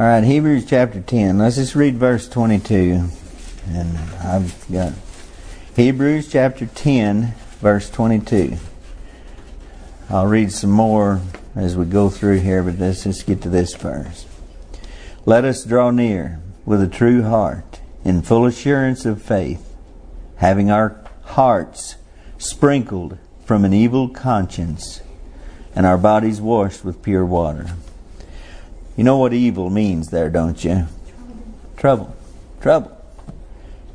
All right, Hebrews chapter 10. Let's just read verse 22. And I've got Hebrews chapter 10, verse 22. I'll read some more as we go through here, but let's just get to this first. Let us draw near with a true heart, in full assurance of faith, having our hearts sprinkled from an evil conscience, and our bodies washed with pure water. You know what evil means there, don't you? Trouble. Trouble.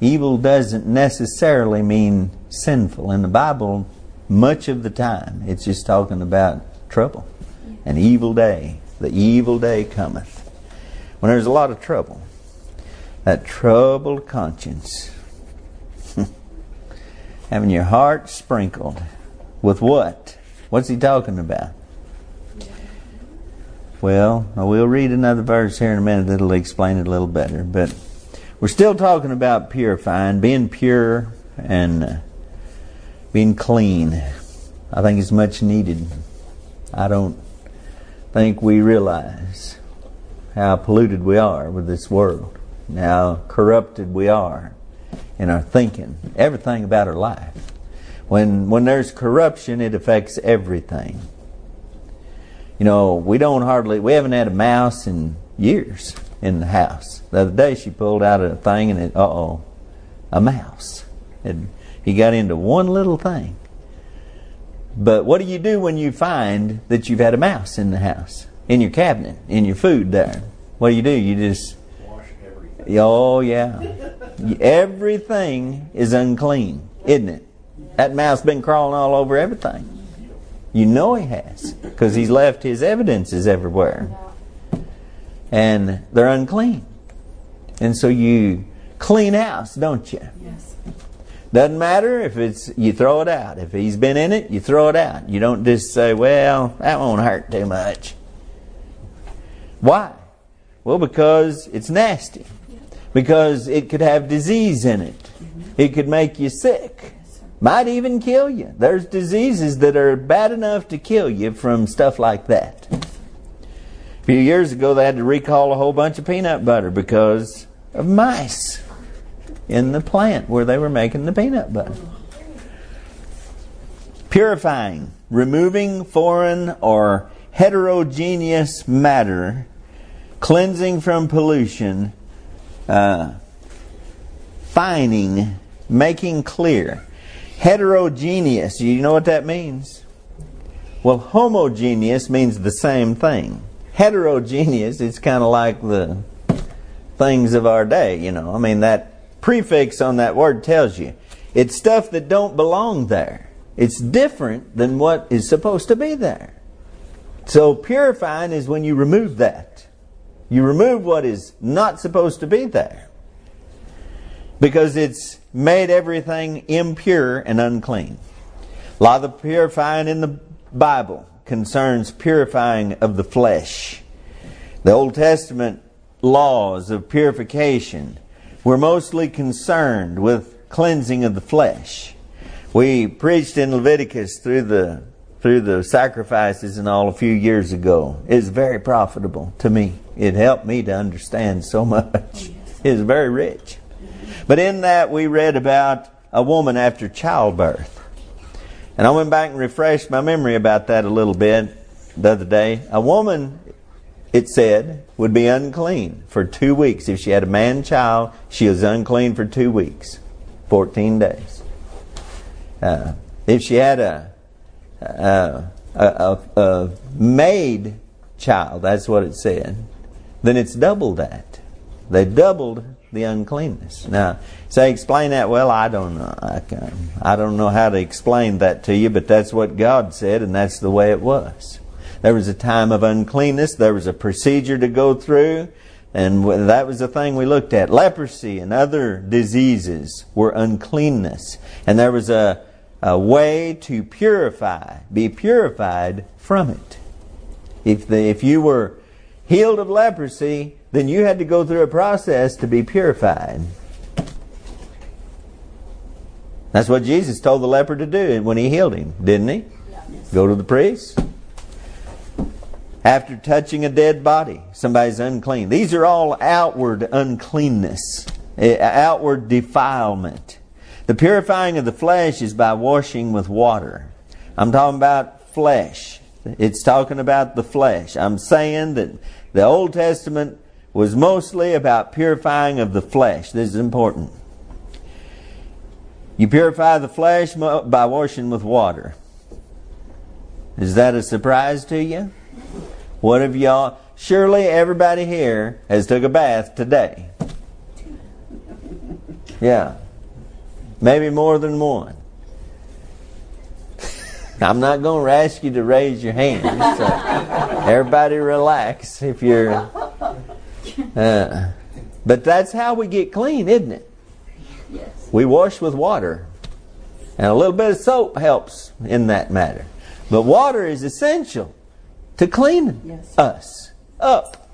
Evil doesn't necessarily mean sinful. In the Bible, much of the time, it's just talking about trouble. An evil day. The evil day cometh. When there's a lot of trouble, that troubled conscience, having your heart sprinkled with what? What's he talking about? Well, we'll read another verse here in a minute that'll explain it a little better. But we're still talking about purifying, being pure and uh, being clean. I think it's much needed. I don't think we realize how polluted we are with this world, how corrupted we are in our thinking, everything about our life. When when there's corruption, it affects everything. You know, we don't hardly, we haven't had a mouse in years in the house. The other day she pulled out a thing and it, uh oh, a mouse. And he got into one little thing. But what do you do when you find that you've had a mouse in the house, in your cabinet, in your food there? What do you do? You just. Wash everything. Oh, yeah. Everything is unclean, isn't it? That mouse been crawling all over everything. You know he has, because he's left his evidences everywhere. And they're unclean. And so you clean house, don't you? Yes. Doesn't matter if it's you throw it out. If he's been in it, you throw it out. You don't just say, "Well, that won't hurt too much." Why? Well, because it's nasty. Because it could have disease in it. Mm-hmm. It could make you sick. Might even kill you. There's diseases that are bad enough to kill you from stuff like that. A few years ago, they had to recall a whole bunch of peanut butter because of mice in the plant where they were making the peanut butter. Purifying, removing foreign or heterogeneous matter, cleansing from pollution, uh, fining, making clear. Heterogeneous, you know what that means? Well, homogeneous means the same thing. Heterogeneous, is kind of like the things of our day, you know. I mean, that prefix on that word tells you it's stuff that don't belong there. It's different than what is supposed to be there. So, purifying is when you remove that. You remove what is not supposed to be there. Because it's made everything impure and unclean. A lot of the purifying in the Bible concerns purifying of the flesh. The Old Testament laws of purification were mostly concerned with cleansing of the flesh. We preached in Leviticus through the through the sacrifices and all a few years ago. It was very profitable to me. It helped me to understand so much. It was very rich. But in that we read about a woman after childbirth. And I went back and refreshed my memory about that a little bit the other day. A woman, it said, would be unclean for two weeks. If she had a man child, she was unclean for two weeks, 14 days. Uh, if she had a, a, a, a maid child, that's what it said, then it's double that. They doubled the uncleanness. Now, say explain that. Well, I don't know. I, can, I don't know how to explain that to you, but that's what God said, and that's the way it was. There was a time of uncleanness. There was a procedure to go through, and that was the thing we looked at. Leprosy and other diseases were uncleanness, and there was a, a way to purify, be purified from it. If the, if you were healed of leprosy, then you had to go through a process to be purified. That's what Jesus told the leper to do when he healed him, didn't he? Go to the priest. After touching a dead body, somebody's unclean. These are all outward uncleanness, eh, outward defilement. The purifying of the flesh is by washing with water. I'm talking about flesh. It's talking about the flesh. I'm saying that the Old Testament was mostly about purifying of the flesh. This is important. You purify the flesh by washing with water. Is that a surprise to you? What have y'all? Surely everybody here has took a bath today. Yeah. Maybe more than one. I'm not going to ask you to raise your hand. So everybody relax if you're. Uh, but that's how we get clean, isn't it? Yes. We wash with water. And a little bit of soap helps in that matter. But water is essential to clean yes. us up.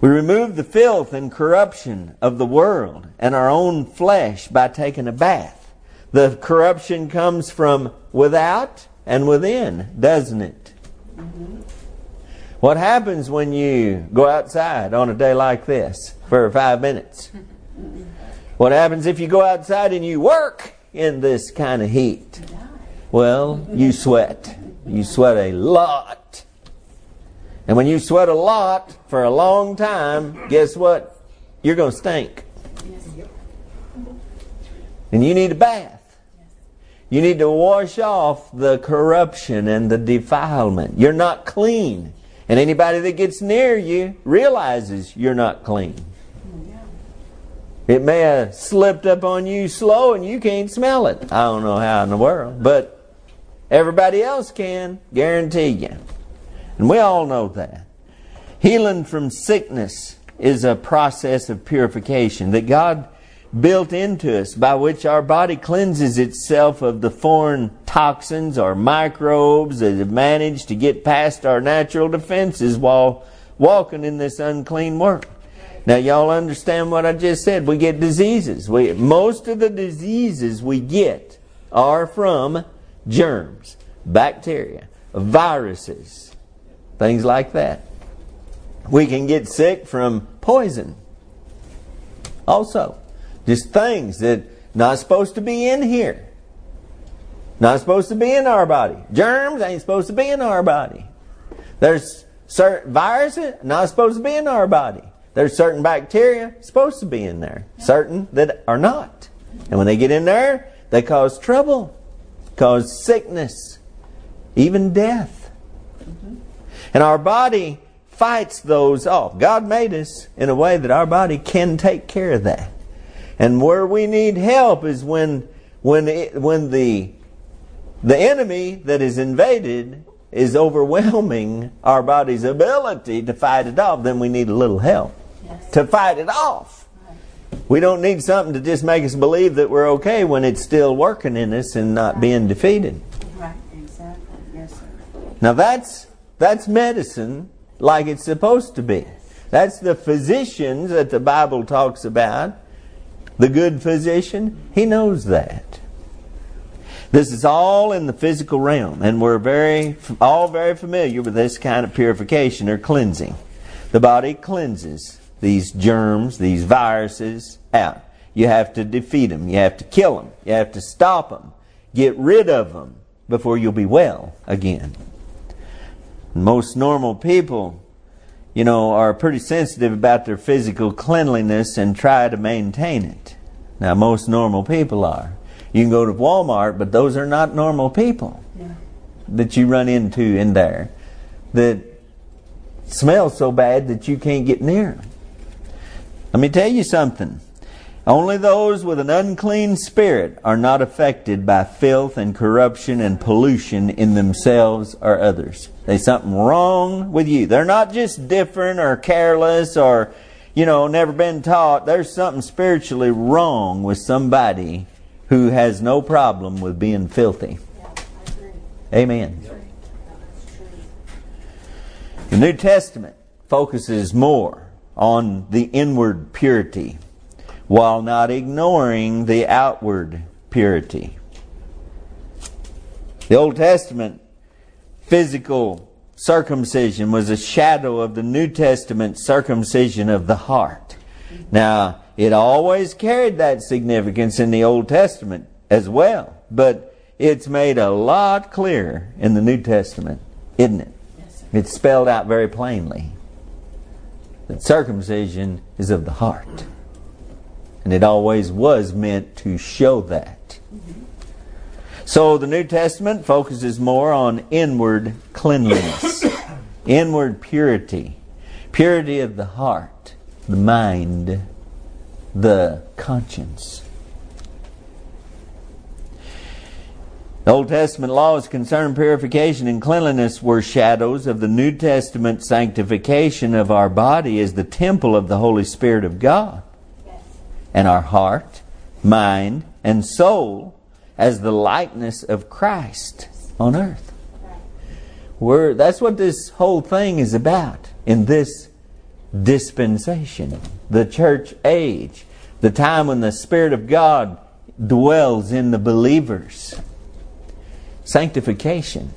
We remove the filth and corruption of the world and our own flesh by taking a bath. The corruption comes from without and within, doesn't it? Mm-hmm. What happens when you go outside on a day like this for five minutes? What happens if you go outside and you work in this kind of heat? Well, you sweat. You sweat a lot. And when you sweat a lot for a long time, guess what? You're going to stink. And you need a bath. You need to wash off the corruption and the defilement. You're not clean. And anybody that gets near you realizes you're not clean. It may have slipped up on you slow and you can't smell it. I don't know how in the world, but everybody else can, guarantee you. And we all know that. Healing from sickness is a process of purification that God built into us by which our body cleanses itself of the foreign toxins or microbes that have managed to get past our natural defenses while walking in this unclean world. Now, y'all understand what I just said? We get diseases. We, most of the diseases we get are from germs, bacteria, viruses, things like that. We can get sick from poison. Also, just things that not supposed to be in here. Not supposed to be in our body. Germs ain't supposed to be in our body. There's certain viruses not supposed to be in our body. There's certain bacteria supposed to be in there, certain that are not. And when they get in there, they cause trouble, cause sickness, even death. Mm-hmm. And our body fights those off. God made us in a way that our body can take care of that. And where we need help is when when it, when the the enemy that is invaded is overwhelming our body's ability to fight it off, then we need a little help yes. to fight it off. We don't need something to just make us believe that we're okay when it's still working in us and not right. being defeated. Right, exactly. Yes, sir. Now that's that's medicine like it's supposed to be. That's the physicians that the Bible talks about. The good physician, he knows that. This is all in the physical realm, and we're very all very familiar with this kind of purification or cleansing. The body cleanses these germs, these viruses out. You have to defeat them. You have to kill them. You have to stop them. Get rid of them before you'll be well again. Most normal people, you know, are pretty sensitive about their physical cleanliness and try to maintain it. Now, most normal people are. You can go to Walmart, but those are not normal people yeah. that you run into in there that smell so bad that you can't get near them. Let me tell you something. Only those with an unclean spirit are not affected by filth and corruption and pollution in themselves or others. There's something wrong with you. They're not just different or careless or, you know, never been taught. There's something spiritually wrong with somebody who has no problem with being filthy. Amen. The New Testament focuses more on the inward purity while not ignoring the outward purity. The Old Testament physical circumcision was a shadow of the New Testament circumcision of the heart. Now, it always carried that significance in the Old Testament as well, but it's made a lot clearer in the New Testament, isn't it? It's spelled out very plainly that circumcision is of the heart. And it always was meant to show that. So the New Testament focuses more on inward cleanliness, inward purity, purity of the heart, the mind, the conscience. The Old Testament laws concerning purification and cleanliness were shadows of the New Testament sanctification of our body as the temple of the Holy Spirit of God. And our heart, mind, and soul as the likeness of Christ on earth. We're, that's what this whole thing is about in this dispensation, the church age, the time when the Spirit of God dwells in the believers sanctification.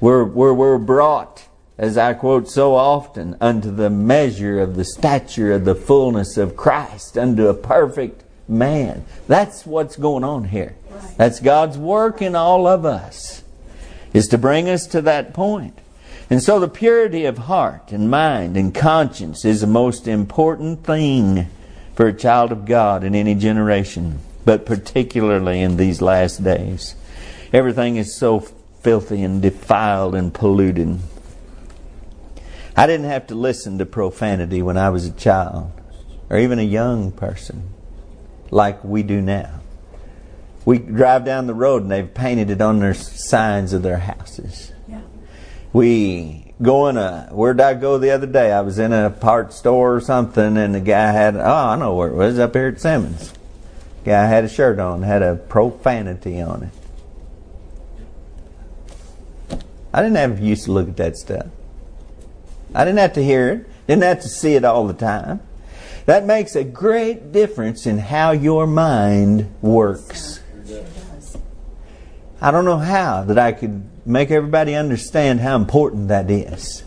We're, we're, we're brought, as I quote so often, unto the measure of the stature of the fullness of Christ, unto a perfect man. That's what's going on here. That's God's work in all of us, is to bring us to that point. And so the purity of heart and mind and conscience is the most important thing for a child of God in any generation, but particularly in these last days. Everything is so filthy and defiled and polluted. I didn't have to listen to profanity when I was a child or even a young person like we do now. We drive down the road and they've painted it on their signs of their houses. Yeah. We go in a, where did I go the other day? I was in a part store or something and the guy had, oh, I know where it was, up here at Simmons. Guy had a shirt on, had a profanity on it. I didn't have used to look at that stuff. I didn't have to hear it, didn't have to see it all the time. That makes a great difference in how your mind works. I don't know how that I could make everybody understand how important that is.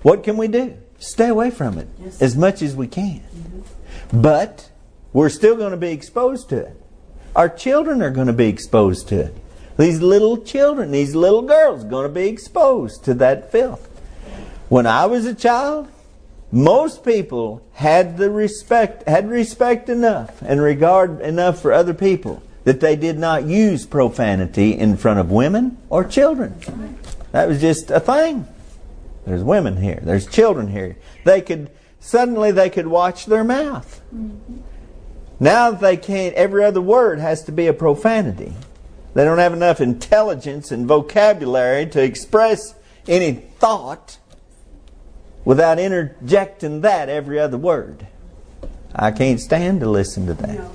What can we do? Stay away from it as much as we can. Mm-hmm. But we're still going to be exposed to it. Our children are going to be exposed to it. These little children, these little girls, going to be exposed to that filth. When I was a child, most people had the respect, had respect enough and regard enough for other people that they did not use profanity in front of women or children. That was just a thing. There's women here. There's children here. They could suddenly they could watch their mouth. Mm-hmm. Now they can't. Every other word has to be a profanity. They don't have enough intelligence and vocabulary to express any thought without interjecting that every other word. I can't stand to listen to that.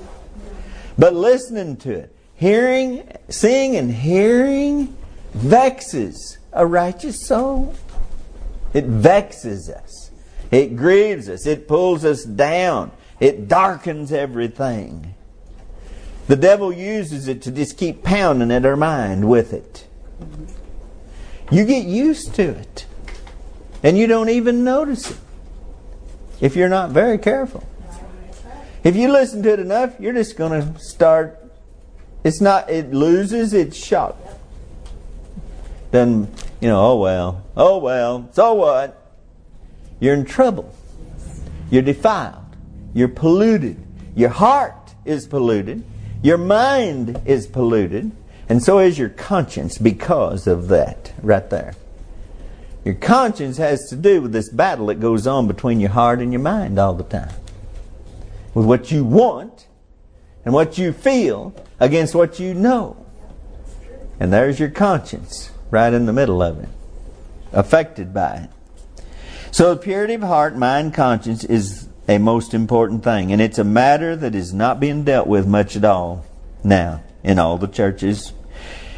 But listening to it, hearing, seeing and hearing vexes a righteous soul. It vexes us. It grieves us. It pulls us down. It darkens everything. The devil uses it to just keep pounding at our mind with it. You get used to it. And you don't even notice it if you're not very careful. If you listen to it enough, you're just going to start. It's not, it loses its shock. Then, you know, oh well, oh well, so what? You're in trouble. You're defiled. You're polluted. Your heart is polluted. Your mind is polluted, and so is your conscience because of that right there. Your conscience has to do with this battle that goes on between your heart and your mind all the time. With what you want and what you feel against what you know. And there's your conscience right in the middle of it, affected by it. So, the purity of heart, mind, conscience is a most important thing. And it's a matter that is not being dealt with much at all now in all the churches.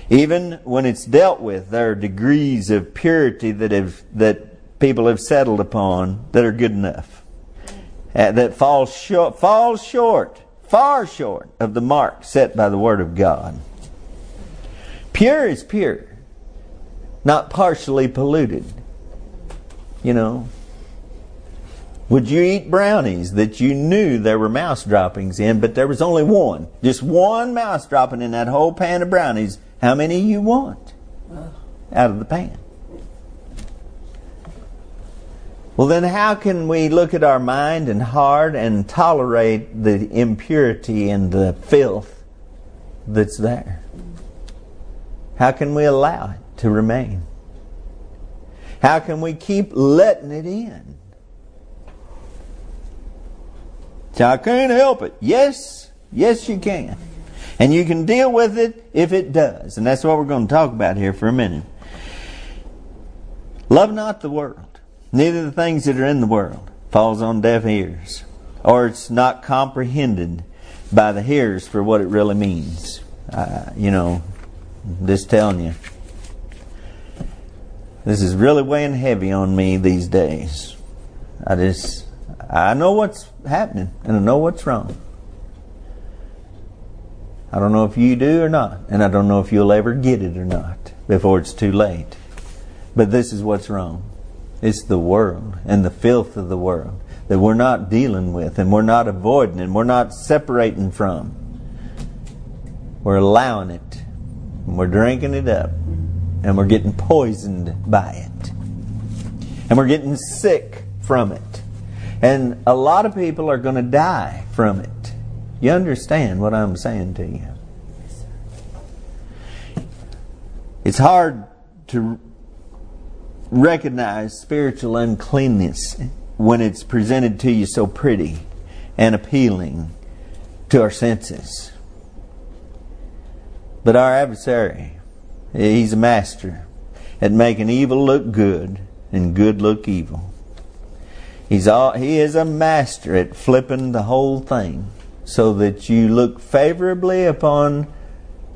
Even when it's dealt with, there are degrees of purity that have that people have settled upon that are good enough. Uh, that fall short, falls short, far short of the mark set by the Word of God. Pure is pure. not partially polluted. You know, would you eat brownies that you knew there were mouse droppings in, but there was only one? Just one mouse dropping in that whole pan of brownies. How many you want out of the pan? Well, then, how can we look at our mind and heart and tolerate the impurity and the filth that's there? How can we allow it to remain? How can we keep letting it in? So I can't help it. Yes, yes, you can. And you can deal with it if it does. And that's what we're going to talk about here for a minute. Love not the world, neither the things that are in the world. Falls on deaf ears. Or it's not comprehended by the hearers for what it really means. Uh, you know, just telling you. This is really weighing heavy on me these days. I just, I know what's happening and I know what's wrong. I don't know if you do or not, and I don't know if you'll ever get it or not before it's too late. But this is what's wrong. It's the world and the filth of the world that we're not dealing with and we're not avoiding and we're not separating from. We're allowing it. And we're drinking it up and we're getting poisoned by it. And we're getting sick from it. And a lot of people are going to die from it. You understand what I'm saying to you? It's hard to recognize spiritual uncleanness when it's presented to you so pretty and appealing to our senses. But our adversary, he's a master at making evil look good and good look evil. He's all, he is a master at flipping the whole thing so that you look favorably upon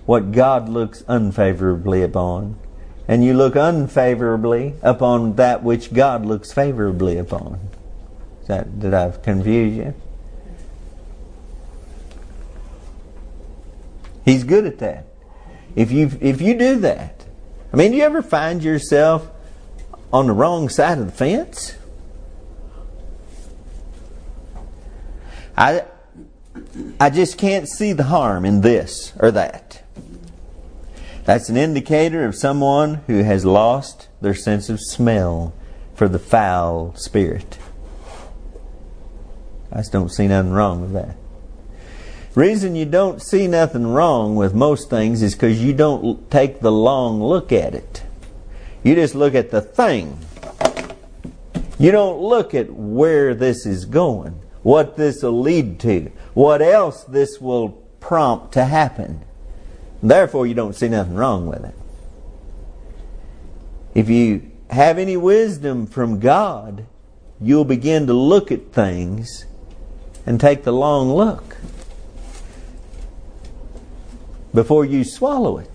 what God looks unfavorably upon, and you look unfavorably upon that which God looks favorably upon. Is that, did I confuse you? He's good at that. If you if you do that, I mean, do you ever find yourself on the wrong side of the fence? I I just can't see the harm in this or that. That's an indicator of someone who has lost their sense of smell for the foul spirit. I just don't see nothing wrong with that. Reason you don't see nothing wrong with most things is because you don't take the long look at it. You just look at the thing. You don't look at where this is going, what this will lead to, what else this will prompt to happen. Therefore, you don't see nothing wrong with it. If you have any wisdom from God, you'll begin to look at things and take the long look before you swallow it.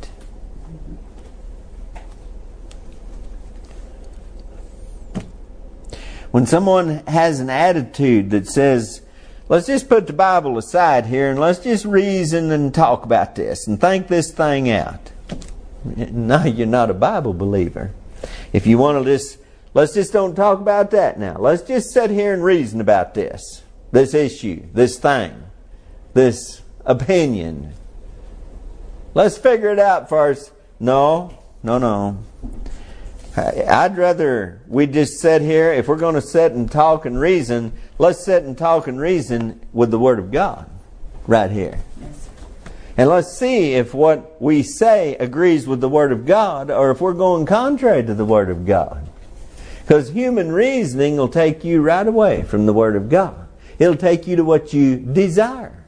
When someone has an attitude that says, let's just put the Bible aside here and let's just reason and talk about this and think this thing out. No, you're not a Bible believer. If you want to just, let's just don't talk about that now. Let's just sit here and reason about this, this issue, this thing, this opinion. Let's figure it out first. No, no, no. I'd rather we just sit here. If we're going to sit and talk and reason, let's sit and talk and reason with the Word of God right here. And let's see if what we say agrees with the Word of God or if we're going contrary to the Word of God. Because human reasoning will take you right away from the Word of God. It'll take you to what you desire.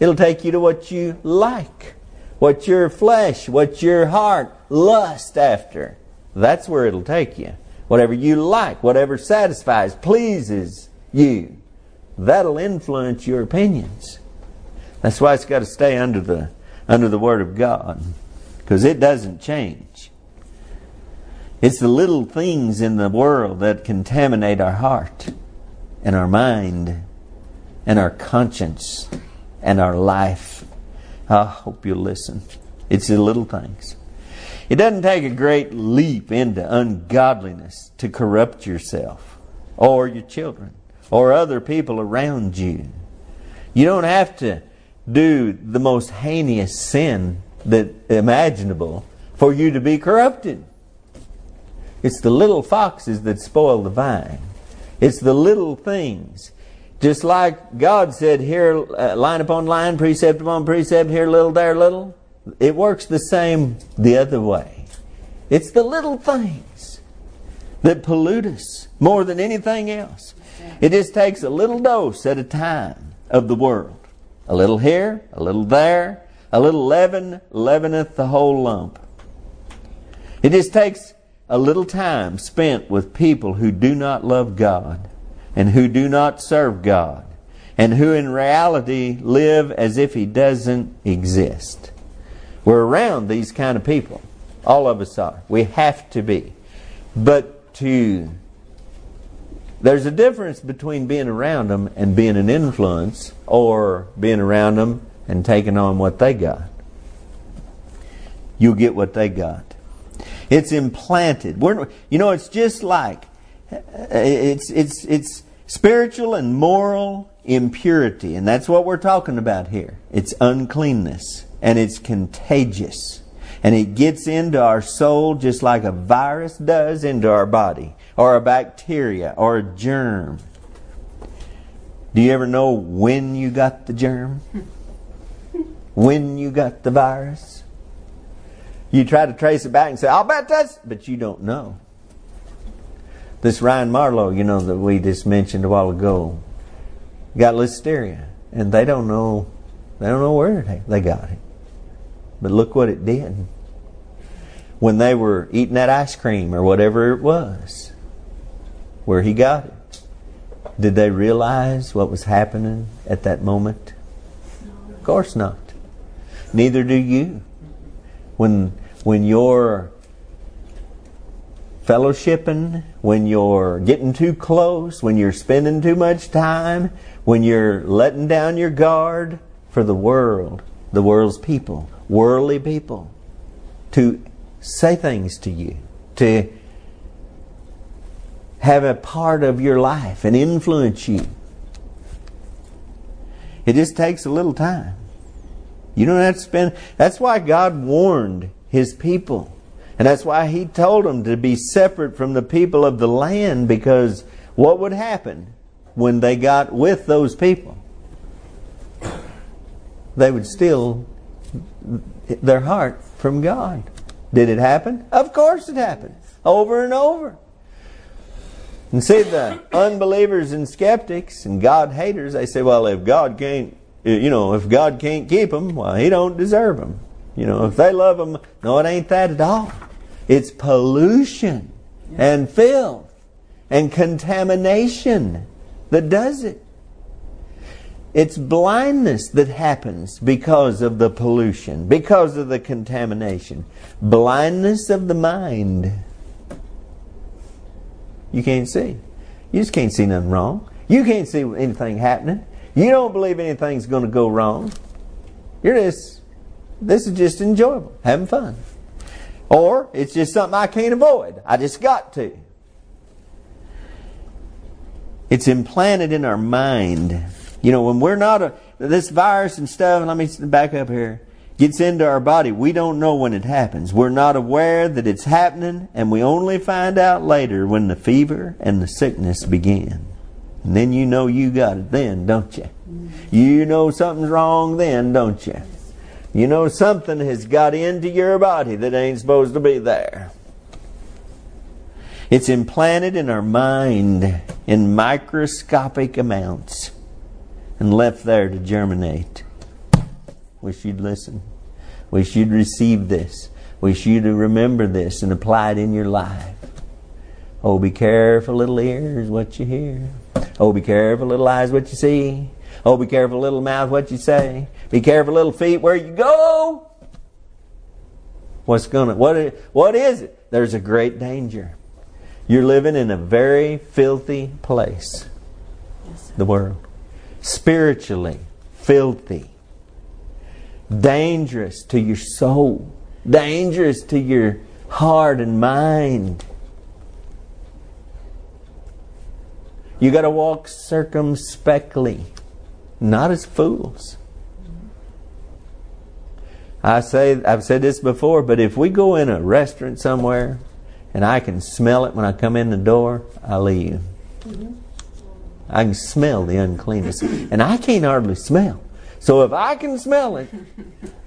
It'll take you to what you like, what your flesh, what your heart lust after. That's where it'll take you. Whatever you like, whatever satisfies, pleases you, that'll influence your opinions. That's why it's got to stay under the under the Word of God, because it doesn't change. It's the little things in the world that contaminate our heart and our mind and our conscience and our life. I hope you'll listen. It's the little things. It doesn't take a great leap into ungodliness to corrupt yourself or your children or other people around you. You don't have to do the most heinous sin that imaginable for you to be corrupted. It's the little foxes that spoil the vine. It's the little things. Just like God said here, uh, line upon line, precept upon precept, here little, there little. It works the same the other way. It's the little things that pollute us more than anything else. It just takes a little dose at a time of the world. A little here, a little there, a little leaven leaveneth the whole lump. It just takes a little time spent with people who do not love God and who do not serve God and who in reality live as if He doesn't exist. We're around these kind of people. All of us are. We have to be. But to there's a difference between being around them and being an influence or being around them and taking on what they got. You'll get what they got. It's implanted. We're, you know, it's just like it's it's it's spiritual and moral impurity, and that's what we're talking about here. It's uncleanness, and it's contagious, and it gets into our soul just like a virus does into our body, or a bacteria, or a germ. Do you ever know when you got the germ? When you got the virus? You try to trace it back and say, I'll bet that's, but you don't know. This Ryan Marlowe, you know, that we just mentioned a while ago, got listeria. And they don't know, they don't know where they got it. But look what it did. When they were eating that ice cream or whatever it was, where he got it, did they realize what was happening at that moment? Of course not. Neither do you. When when you're fellowshipping, when you're getting too close, when you're spending too much time, when you're letting down your guard for the world, the world's people, worldly people, to say things to you, to have a part of your life and influence you. It just takes a little time. You don't have to spend. That's why God warned his people. And that's why he told them to be separate from the people of the land because what would happen when they got with those people? They would steal their heart from God. Did it happen? Of course it happened. Over and over. And see, the unbelievers and skeptics and God haters, they say, well, if God can't, you know, if God can't keep them, well, He don't deserve them. You know, if they love them, no, it ain't that at all. It's pollution and filth and contamination that does it. It's blindness that happens because of the pollution, because of the contamination. Blindness of the mind. You can't see. You just can't see nothing wrong. You can't see anything happening. You don't believe anything's going to go wrong. You're just this is just enjoyable, having fun. Or it's just something I can't avoid. I just got to. It's implanted in our mind. You know, when we're not a, this virus and stuff, let me back up here, gets into our body, we don't know when it happens. We're not aware that it's happening, and we only find out later when the fever and the sickness begin. And then you know you got it then, don't you? You know something's wrong then, don't you? You know something has got into your body that ain't supposed to be there. It's implanted in our mind in microscopic amounts and left there to germinate. Wish you'd listen. Wish you'd receive this. Wish you to remember this and apply it in your life. Oh, be careful, little ears, what you hear. Oh, be careful, little eyes, what you see. Oh, be careful, little mouth, what you say. Be careful, little feet, where you go. What's gonna what what is it? There's a great danger. You're living in a very filthy place. Yes, the world. Spiritually filthy. Dangerous to your soul. dangerous to your heart and mind. You got to walk circumspectly, not as fools. I say I've said this before, but if we go in a restaurant somewhere and I can smell it when I come in the door, I leave. Mm-hmm. I can smell the uncleanness. And I can't hardly smell. So if I can smell it,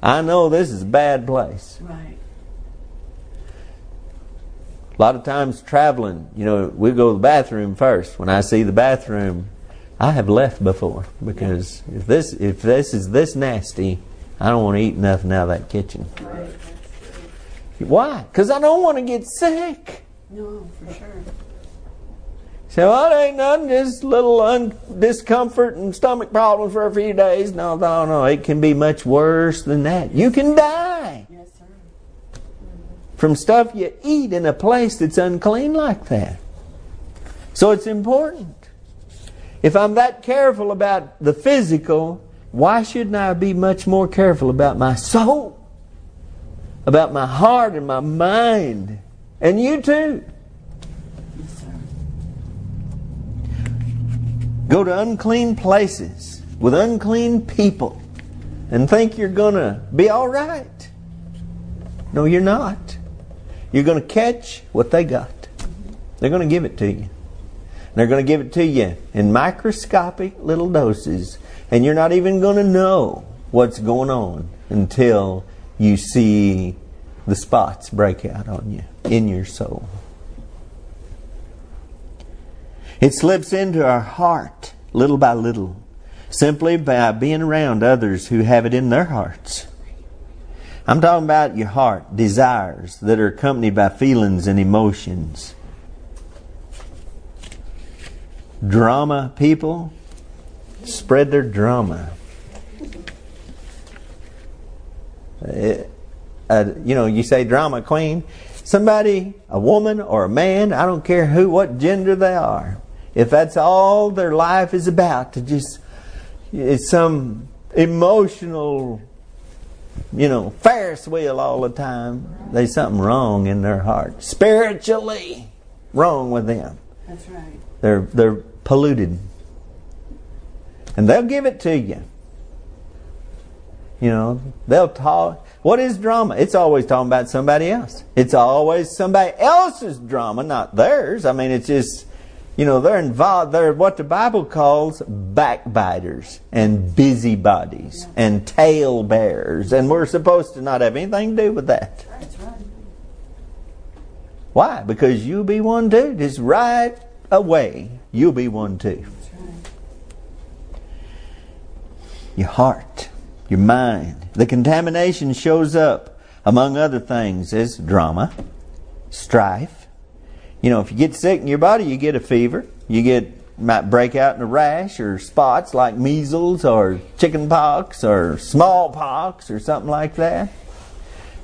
I know this is a bad place. Right. A lot of times traveling, you know, we go to the bathroom first. When I see the bathroom, I have left before because if this if this is this nasty, I don't want to eat nothing out of that kitchen. Right. Why? Because I don't want to get sick. No, for sure. So well, it ain't nothing, just little un- discomfort and stomach problems for a few days. No, no, no. It can be much worse than that. You can die Yes, from stuff you eat in a place that's unclean like that. So it's important. If I'm that careful about the physical, why shouldn't I be much more careful about my soul? About my heart and my mind? And you too. Yes, sir. Go to unclean places with unclean people and think you're going to be all right. No, you're not. You're going to catch what they got. They're going to give it to you. They're going to give it to you in microscopic little doses, and you're not even going to know what's going on until you see the spots break out on you in your soul. It slips into our heart little by little, simply by being around others who have it in their hearts. I'm talking about your heart, desires that are accompanied by feelings and emotions. Drama people spread their drama. Uh, uh, you know, you say drama queen. Somebody, a woman or a man, I don't care who, what gender they are, if that's all their life is about, to just, it's some emotional, you know, Ferris wheel all the time, there's something wrong in their heart. Spiritually wrong with them. That's right. They're, they're polluted. And they'll give it to you. You know, they'll talk. What is drama? It's always talking about somebody else. It's always somebody else's drama, not theirs. I mean, it's just, you know, they're involved. They're what the Bible calls backbiters and busybodies and tale bearers. And we're supposed to not have anything to do with that. Why? Because you'll be one too. Just right away, you'll be one too. Your heart, your mind. The contamination shows up, among other things, as drama, strife. You know, if you get sick in your body, you get a fever. You get might break out in a rash or spots like measles or chicken pox or smallpox or something like that.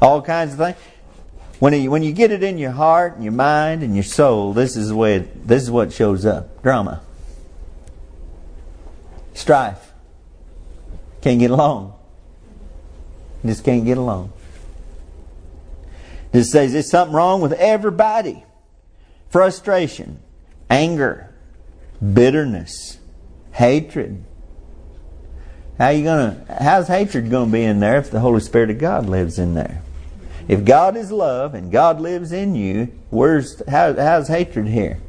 All kinds of things. When you, when you get it in your heart and your mind and your soul, this is the way it, this is what shows up. Drama. Strife. Can't get along. Just can't get along. Just says there's something wrong with everybody. Frustration, anger, bitterness, hatred. How you gonna how's hatred gonna be in there if the Holy Spirit of God lives in there? If God is love and God lives in you, where's how, how's hatred here?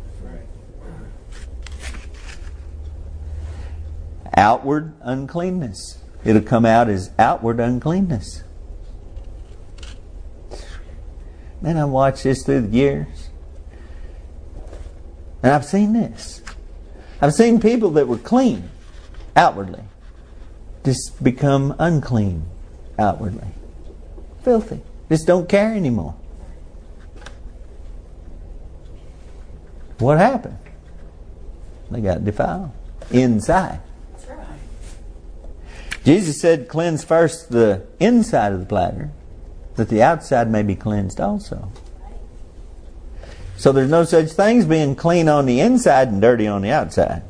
Outward uncleanness. It'll come out as outward uncleanness. Man, I watched this through the years. And I've seen this. I've seen people that were clean outwardly just become unclean outwardly. Filthy. Just don't care anymore. What happened? They got defiled inside. That's right. Jesus said, Cleanse first the inside of the platter, that the outside may be cleansed also. So there's no such thing as being clean on the inside and dirty on the outside.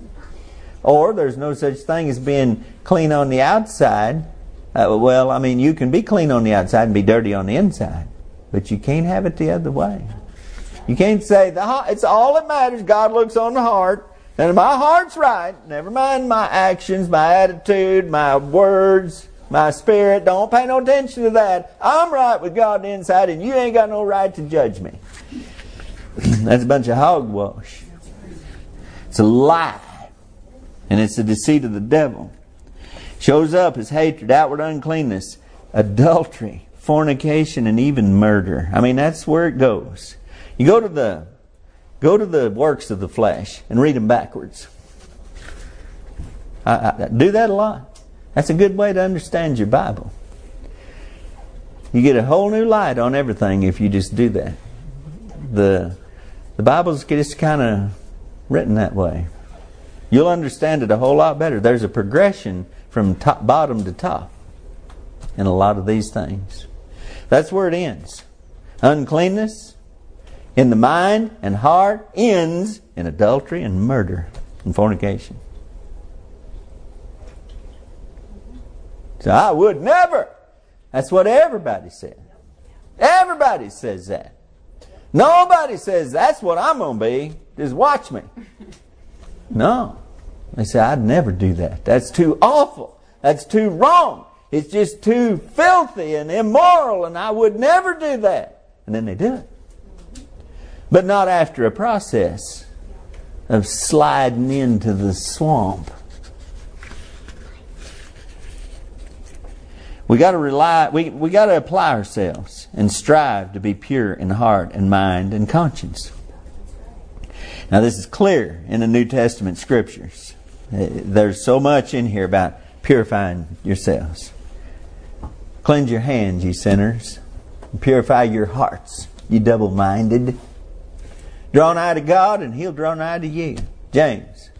Or there's no such thing as being clean on the outside Uh, well, I mean, you can be clean on the outside and be dirty on the inside, but you can't have it the other way. You can't say the it's all that matters. God looks on the heart, and if my heart's right, never mind my actions, my attitude, my words, my spirit. Don't pay no attention to that. I'm right with God on the inside, and you ain't got no right to judge me. That's a bunch of hogwash. It's a lie, and it's the deceit of the devil. Shows up as hatred, outward uncleanness, adultery, fornication, and even murder. I mean, that's where it goes. You go to the go to the works of the flesh and read them backwards. I, I do that a lot. That's a good way to understand your Bible. You get a whole new light on everything if you just do that. The the Bible's just kind of written that way. You'll understand it a whole lot better. There's a progression from top, bottom to top in a lot of these things. That's where it ends. Uncleanness in the mind and heart ends in adultery and murder and fornication. So I would never. That's what everybody said. Everybody says that. Nobody says that's what I'm going to be. Just watch me. No. They say, I'd never do that. That's too awful. That's too wrong. It's just too filthy and immoral, and I would never do that. And then they do it. But not after a process of sliding into the swamp. We got to rely, we, we got to apply ourselves and strive to be pure in heart and mind and conscience. Now, this is clear in the New Testament scriptures. There's so much in here about purifying yourselves. Cleanse your hands, ye sinners. Purify your hearts, ye double minded. Draw nigh to God, and He'll draw nigh to you. James.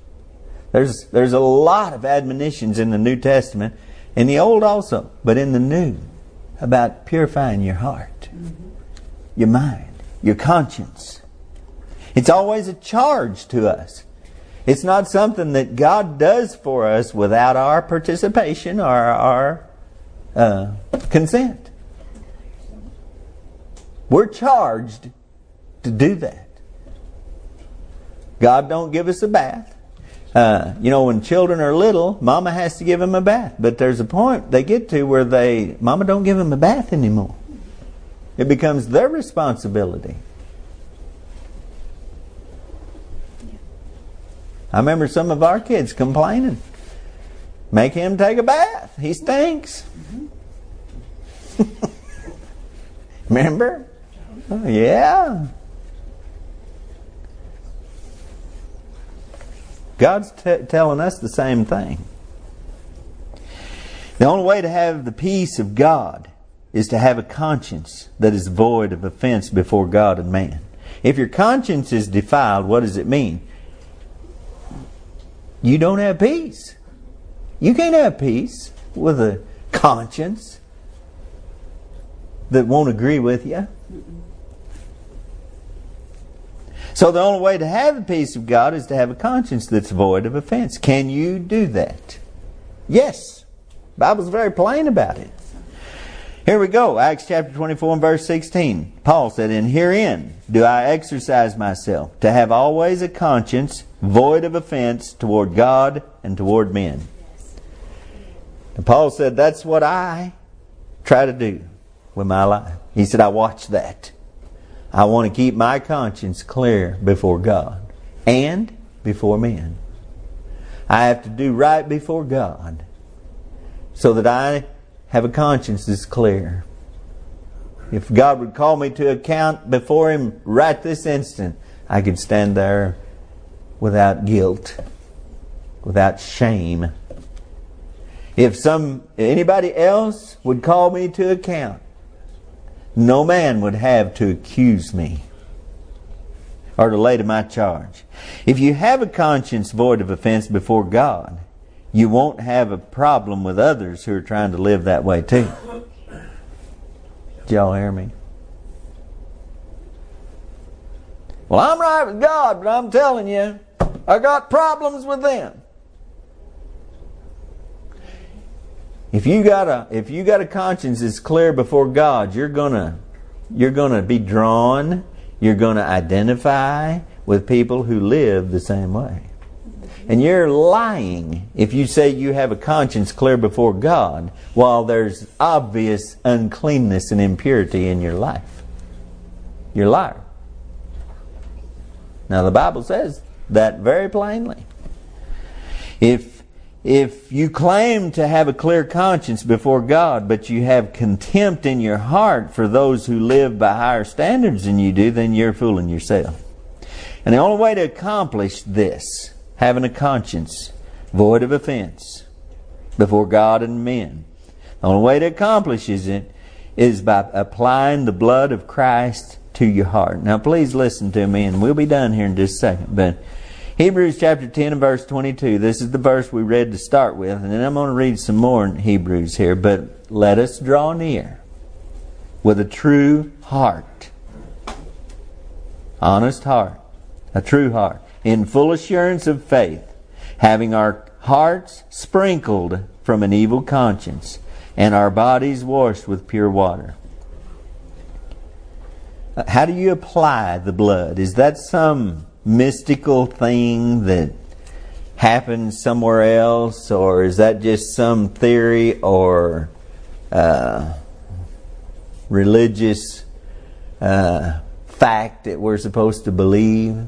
There's, there's a lot of admonitions in the New Testament, in the Old also, but in the New, about purifying your heart, mm-hmm. your mind, your conscience. It's always a charge to us. It's not something that God does for us without our participation or our uh, consent. We're charged to do that. God don't give us a bath. Uh, you know, when children are little, mama has to give them a bath. But there's a point they get to where they, mama don't give them a bath anymore. It becomes their responsibility. I remember some of our kids complaining. Make him take a bath. He stinks. remember? Oh, yeah. God's t- telling us the same thing. The only way to have the peace of God is to have a conscience that is void of offense before God and man. If your conscience is defiled, what does it mean? you don't have peace. You can't have peace with a conscience that won't agree with you. So the only way to have the peace of God is to have a conscience that's void of offense. Can you do that? Yes. The Bible's very plain about it. Here we go. Acts chapter 24 and verse 16. Paul said, And herein do I exercise myself to have always a conscience void of offense toward God and toward men. And Paul said, That's what I try to do with my life. He said, I watch that. I want to keep my conscience clear before God and before men. I have to do right before God so that I have a conscience that's clear. If God would call me to account before Him right this instant, I could stand there without guilt, without shame. If some anybody else would call me to account, no man would have to accuse me or to lay to my charge. If you have a conscience void of offense before God, you won't have a problem with others who are trying to live that way too. Did y'all hear me? Well, I'm right with God, but I'm telling you, I got problems with them. If you got a if you got a conscience that's clear before God, you're gonna you're gonna be drawn, you're gonna identify with people who live the same way. And you're lying if you say you have a conscience clear before God while there's obvious uncleanness and impurity in your life. You're a liar. Now the Bible says that very plainly. If if you claim to have a clear conscience before God, but you have contempt in your heart for those who live by higher standards than you do, then you're fooling yourself. And the only way to accomplish this, having a conscience void of offense before God and men, the only way to accomplish it is by applying the blood of Christ to your heart. Now, please listen to me, and we'll be done here in just a second. But Hebrews chapter 10 and verse 22. This is the verse we read to start with, and then I'm going to read some more in Hebrews here. But let us draw near with a true heart, honest heart, a true heart, in full assurance of faith, having our hearts sprinkled from an evil conscience and our bodies washed with pure water. How do you apply the blood? Is that some mystical thing that happens somewhere else, or is that just some theory or uh, religious uh, fact that we're supposed to believe?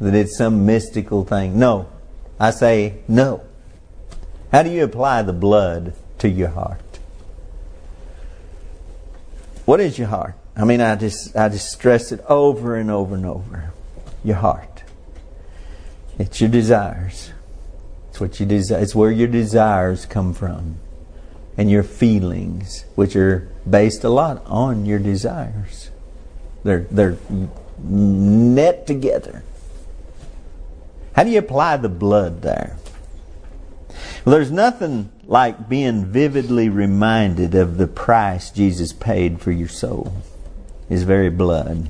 That it's some mystical thing? No. I say no. How do you apply the blood to your heart? What is your heart? I mean, I just I just stress it over and over and over your heart. It's your desires. It's what you desire. It's where your desires come from, and your feelings, which are based a lot on your desires. They're they're net together. How do you apply the blood there? Well, there's nothing like being vividly reminded of the price Jesus paid for your soul, His very blood.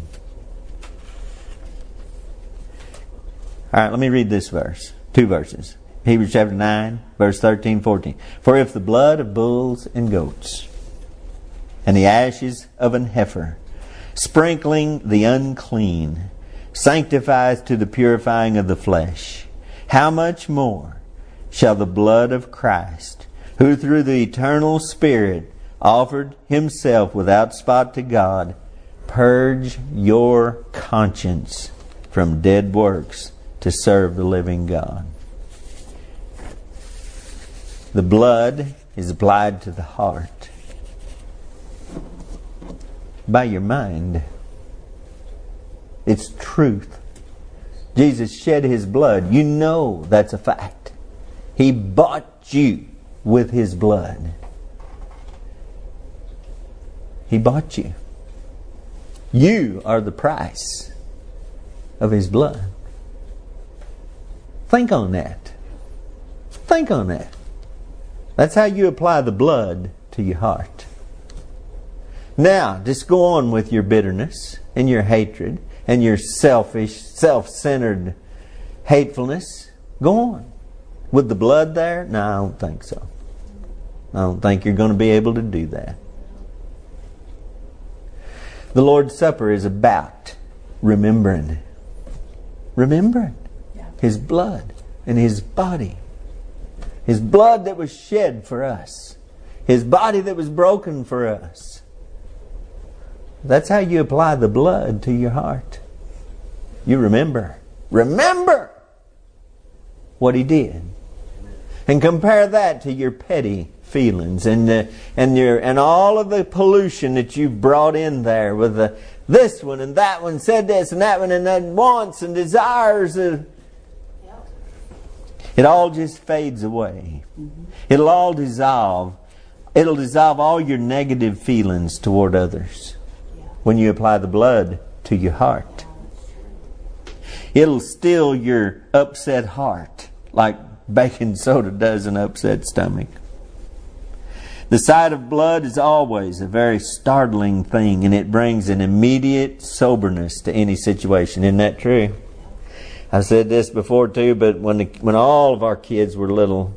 All right, let me read this verse. Two verses. Hebrews chapter 9, verse 13, 14. For if the blood of bulls and goats and the ashes of an heifer, sprinkling the unclean, sanctifies to the purifying of the flesh, how much more shall the blood of Christ, who through the eternal Spirit offered himself without spot to God, purge your conscience from dead works to serve the living God. The blood is applied to the heart by your mind. It's truth. Jesus shed his blood. You know that's a fact. He bought you with his blood. He bought you. You are the price of his blood. Think on that. Think on that. That's how you apply the blood to your heart. Now, just go on with your bitterness and your hatred and your selfish, self centered hatefulness. Go on. With the blood there? No, I don't think so. I don't think you're going to be able to do that. The Lord's Supper is about remembering. Remembering his blood and his body. His blood that was shed for us. His body that was broken for us. That's how you apply the blood to your heart. You remember. Remember what he did. And compare that to your petty feelings and uh, and your and all of the pollution that you've brought in there with the this one and that one said this and that one and then wants and desires. Of, it all just fades away. Mm-hmm. It'll all dissolve. It'll dissolve all your negative feelings toward others when you apply the blood to your heart. It'll still your upset heart like baking soda does an upset stomach. The sight of blood is always a very startling thing and it brings an immediate soberness to any situation. Isn't that true? I said this before too, but when the, when all of our kids were little,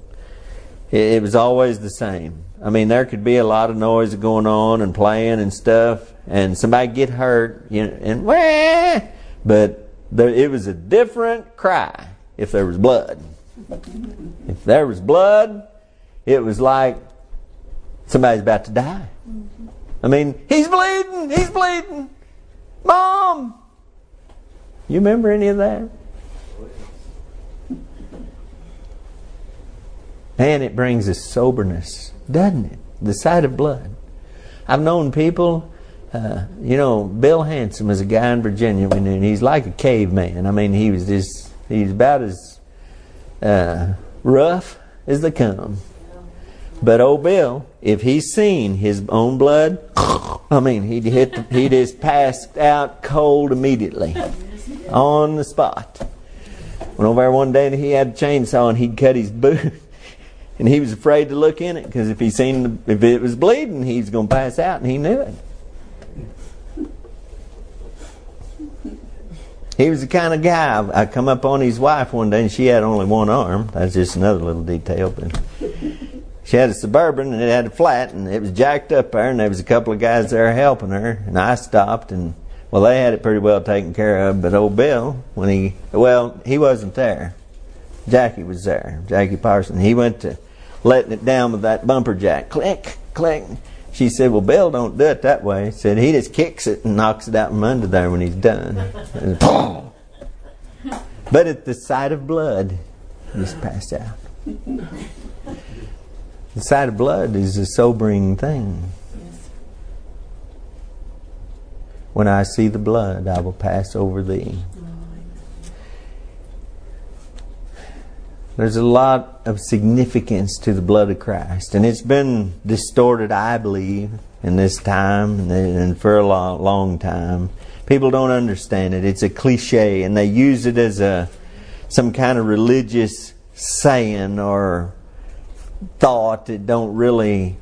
it, it was always the same. I mean, there could be a lot of noise going on and playing and stuff, and somebody get hurt, you know, and wah, but there, it was a different cry if there was blood. If there was blood, it was like somebody's about to die. I mean, he's bleeding, he's bleeding. Mom! You remember any of that? Man, it brings a soberness, doesn't it? The sight of blood. I've known people, uh, you know, Bill Hanson was a guy in Virginia, we knew, and he's like a caveman. I mean, he was just, he's about as uh, rough as they come. But old Bill, if he's seen his own blood, I mean, he'd hit, the, he just passed out cold immediately, on the spot. Went over there one day and he had a chainsaw and he'd cut his boot, and he was afraid to look in it because if he seen if it was bleeding, he was going to pass out, and he knew it. He was the kind of guy. I come up on his wife one day, and she had only one arm. That's just another little detail, but she had a suburban and it had a flat, and it was jacked up there, and there was a couple of guys there helping her, and I stopped, and well, they had it pretty well taken care of. But old Bill, when he well, he wasn't there. Jackie was there. Jackie Parson. He went to letting it down with that bumper jack. Click, click. She said, Well, Bill don't do it that way. Said, He just kicks it and knocks it out from under there when he's done. But at the sight of blood, he just passed out. The sight of blood is a sobering thing. When I see the blood, I will pass over thee. There's a lot of significance to the blood of Christ, and it's been distorted, I believe, in this time and for a long, long time. People don't understand it. It's a cliche, and they use it as a some kind of religious saying or thought that don't really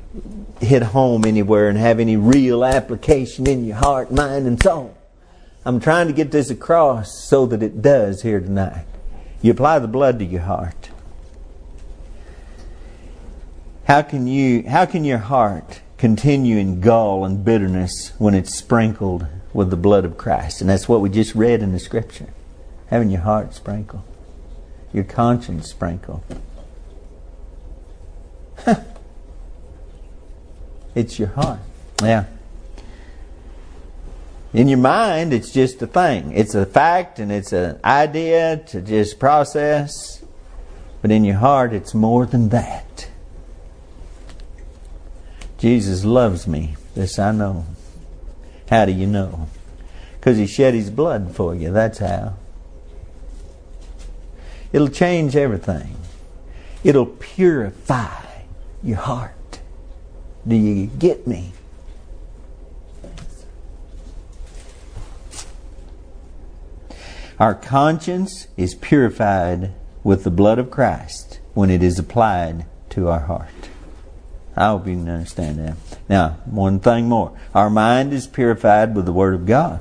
hit home anywhere and have any real application in your heart, mind, and soul. I'm trying to get this across so that it does here tonight. You apply the blood to your heart. How can you how can your heart continue in gall and bitterness when it's sprinkled with the blood of Christ? And that's what we just read in the scripture. Having your heart sprinkled. Your conscience sprinkled. it's your heart. Yeah. In your mind, it's just a thing. It's a fact and it's an idea to just process. But in your heart, it's more than that. Jesus loves me. This I know. How do you know? Because He shed His blood for you. That's how. It'll change everything. It'll purify your heart. Do you get me? Our conscience is purified with the blood of Christ when it is applied to our heart. I hope you can understand that. Now, one thing more. Our mind is purified with the Word of God.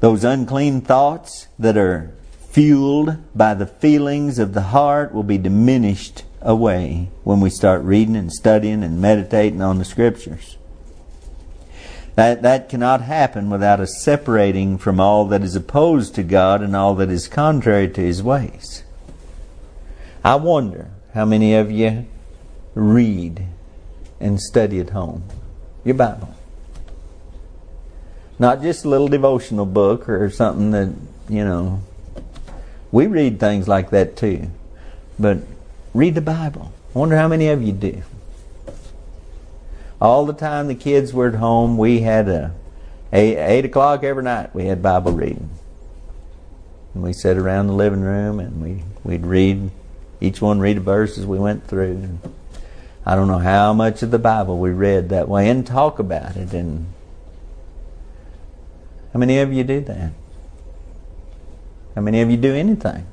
Those unclean thoughts that are fueled by the feelings of the heart will be diminished away when we start reading and studying and meditating on the Scriptures. That, that cannot happen without us separating from all that is opposed to God and all that is contrary to His ways. I wonder how many of you read and study at home your Bible. Not just a little devotional book or something that, you know. We read things like that too. But read the Bible. I wonder how many of you do. All the time the kids were at home, we had a eight, o'clock every night. We had Bible reading, and we sat around the living room and we we'd read. Each one read a verse as we went through. I don't know how much of the Bible we read that way and talk about it. And how many of you do that? How many of you do anything?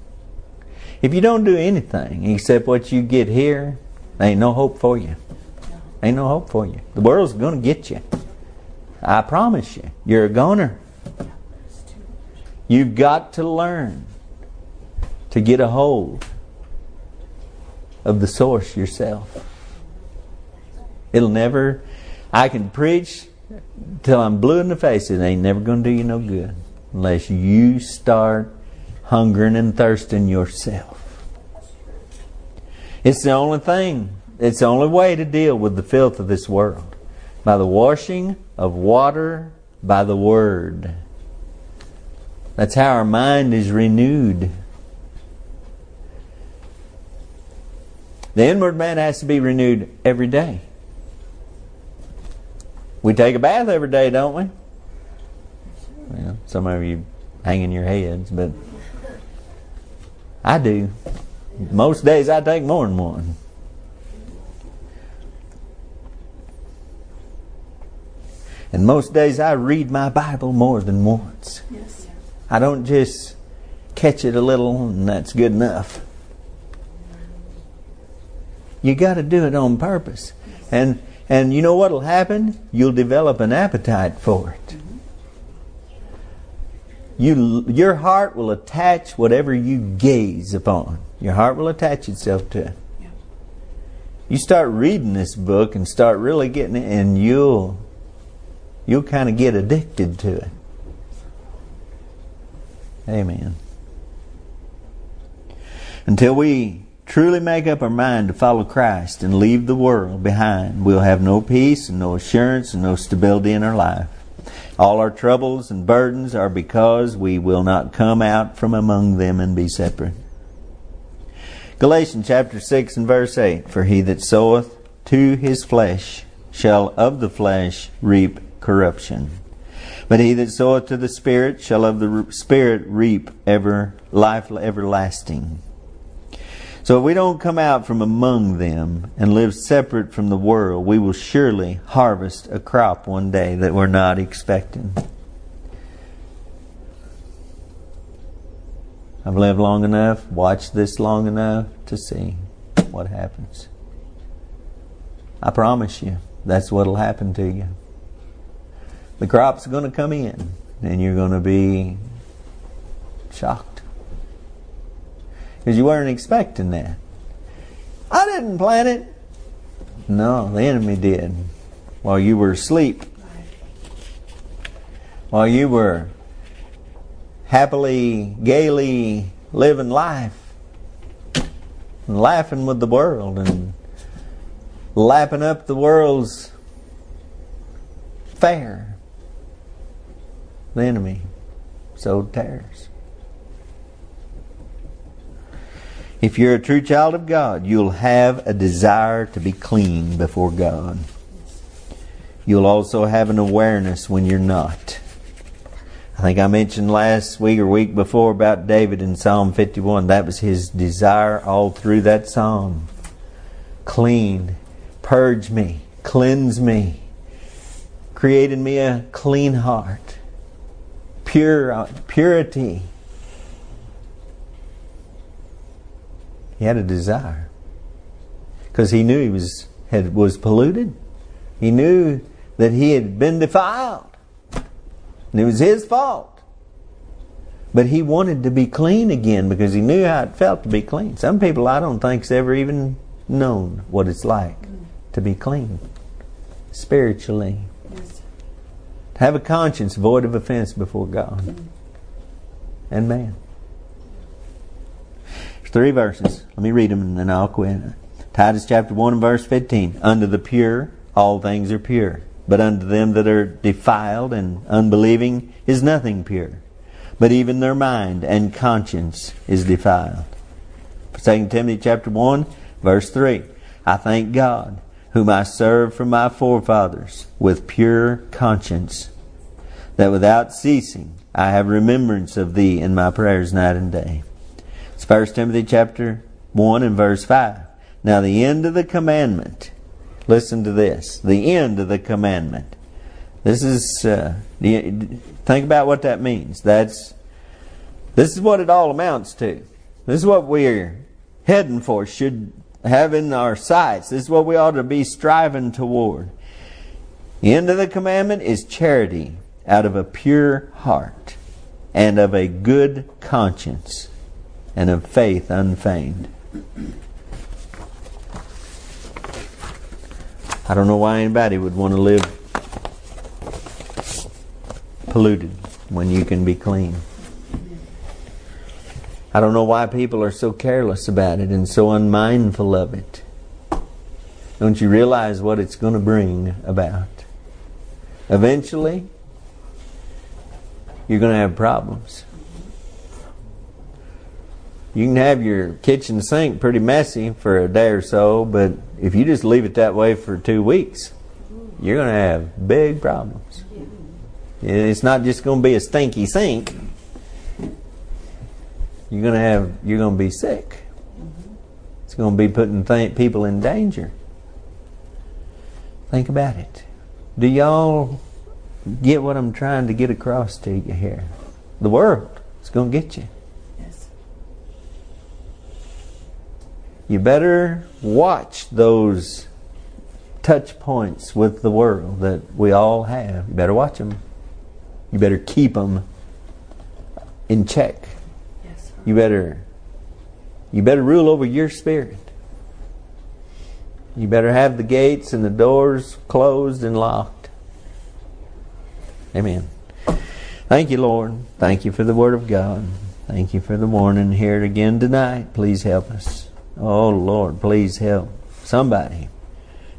If you don't do anything except what you get here, there ain't no hope for you. Ain't no hope for you. The world's going to get you. I promise you. You're a goner. You've got to learn to get a hold of the source yourself. It'll never, I can preach till I'm blue in the face. It ain't never going to do you no good unless you start hungering and thirsting yourself. It's the only thing, it's the only way to deal with the filth of this world. By the washing of water by the Word. That's how our mind is renewed. The inward man has to be renewed every day. We take a bath every day, don't we? Well, some of you hanging your heads, but I do. Most days I take more than one. And most days I read my Bible more than once. Yes. I don't just catch it a little and that's good enough. You got to do it on purpose. And and you know what'll happen? You'll develop an appetite for it. Mm-hmm. You your heart will attach whatever you gaze upon. Your heart will attach itself to it. Yeah. You start reading this book and start really getting it and you'll you'll kind of get addicted to it. Amen. Until we truly make up our mind to follow Christ and leave the world behind, we'll have no peace and no assurance and no stability in our life. All our troubles and burdens are because we will not come out from among them and be separate. Galatians chapter 6 and verse 8 For he that soweth to his flesh shall of the flesh reap corruption. But he that soweth to the Spirit shall of the Spirit reap ever life everlasting. So if we don't come out from among them and live separate from the world, we will surely harvest a crop one day that we're not expecting. I've lived long enough, watched this long enough to see what happens. I promise you, that's what'll happen to you. The crop's are going to come in, and you're going to be shocked because you weren't expecting that. I didn't plant it. No, the enemy did while you were asleep, while you were happily, gaily living life and laughing with the world and lapping up the world's fare. The enemy sowed tares. If you're a true child of God, you'll have a desire to be clean before God. You'll also have an awareness when you're not. I think I mentioned last week or week before about David in Psalm 51. That was his desire all through that psalm. Clean, purge me, cleanse me, create in me a clean heart, pure uh, purity. He had a desire because he knew he was had was polluted. He knew that he had been defiled. And it was his fault. But he wanted to be clean again because he knew how it felt to be clean. Some people I don't think's ever even known what it's like to be clean spiritually. Have a conscience void of offense before God and man. There's three verses. Let me read them and then I'll quit. Titus chapter 1 and verse 15. Unto the pure, all things are pure. But unto them that are defiled and unbelieving is nothing pure. But even their mind and conscience is defiled. 2 Timothy chapter 1, verse 3. I thank God, whom I serve from my forefathers with pure conscience, that without ceasing I have remembrance of thee in my prayers night and day. It's 1 Timothy chapter 1 and verse 5. Now the end of the commandment Listen to this. The end of the commandment. This is, uh, think about what that means. That's, this is what it all amounts to. This is what we're heading for, should have in our sights. This is what we ought to be striving toward. The end of the commandment is charity out of a pure heart and of a good conscience and of faith unfeigned. I don't know why anybody would want to live polluted when you can be clean. I don't know why people are so careless about it and so unmindful of it. Don't you realize what it's going to bring about? Eventually, you're going to have problems. You can have your kitchen sink pretty messy for a day or so, but if you just leave it that way for two weeks, you're going to have big problems. It's not just going to be a stinky sink. You're going to have you're going to be sick. It's going to be putting th- people in danger. Think about it. Do y'all get what I'm trying to get across to you here? The world is going to get you. Yes. You better watch those touch points with the world that we all have. You better watch them. You better keep them in check. You better you better rule over your spirit. You better have the gates and the doors closed and locked. Amen. Thank you, Lord. Thank you for the Word of God. Thank you for the morning it again tonight. Please help us. Oh, Lord, please help somebody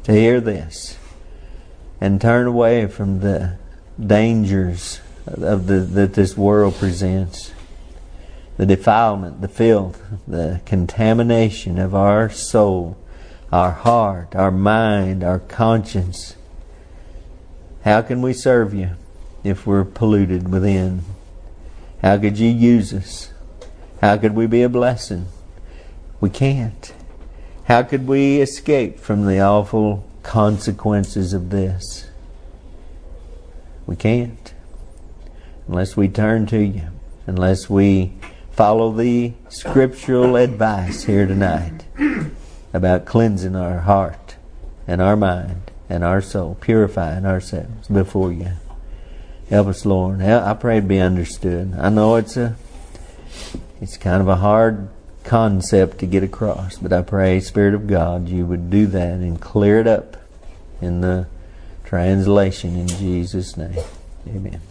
to hear this and turn away from the dangers of the, that this world presents the defilement, the filth, the contamination of our soul, our heart, our mind, our conscience. How can we serve you if we're polluted within? How could you use us? How could we be a blessing? We can't. How could we escape from the awful consequences of this? We can't. Unless we turn to you, unless we follow the scriptural advice here tonight about cleansing our heart and our mind and our soul, purifying ourselves before you. Help us, Lord. I pray to be understood. I know it's a it's kind of a hard concept to get across, but I pray, Spirit of God, you would do that and clear it up in the translation in Jesus' name. Amen.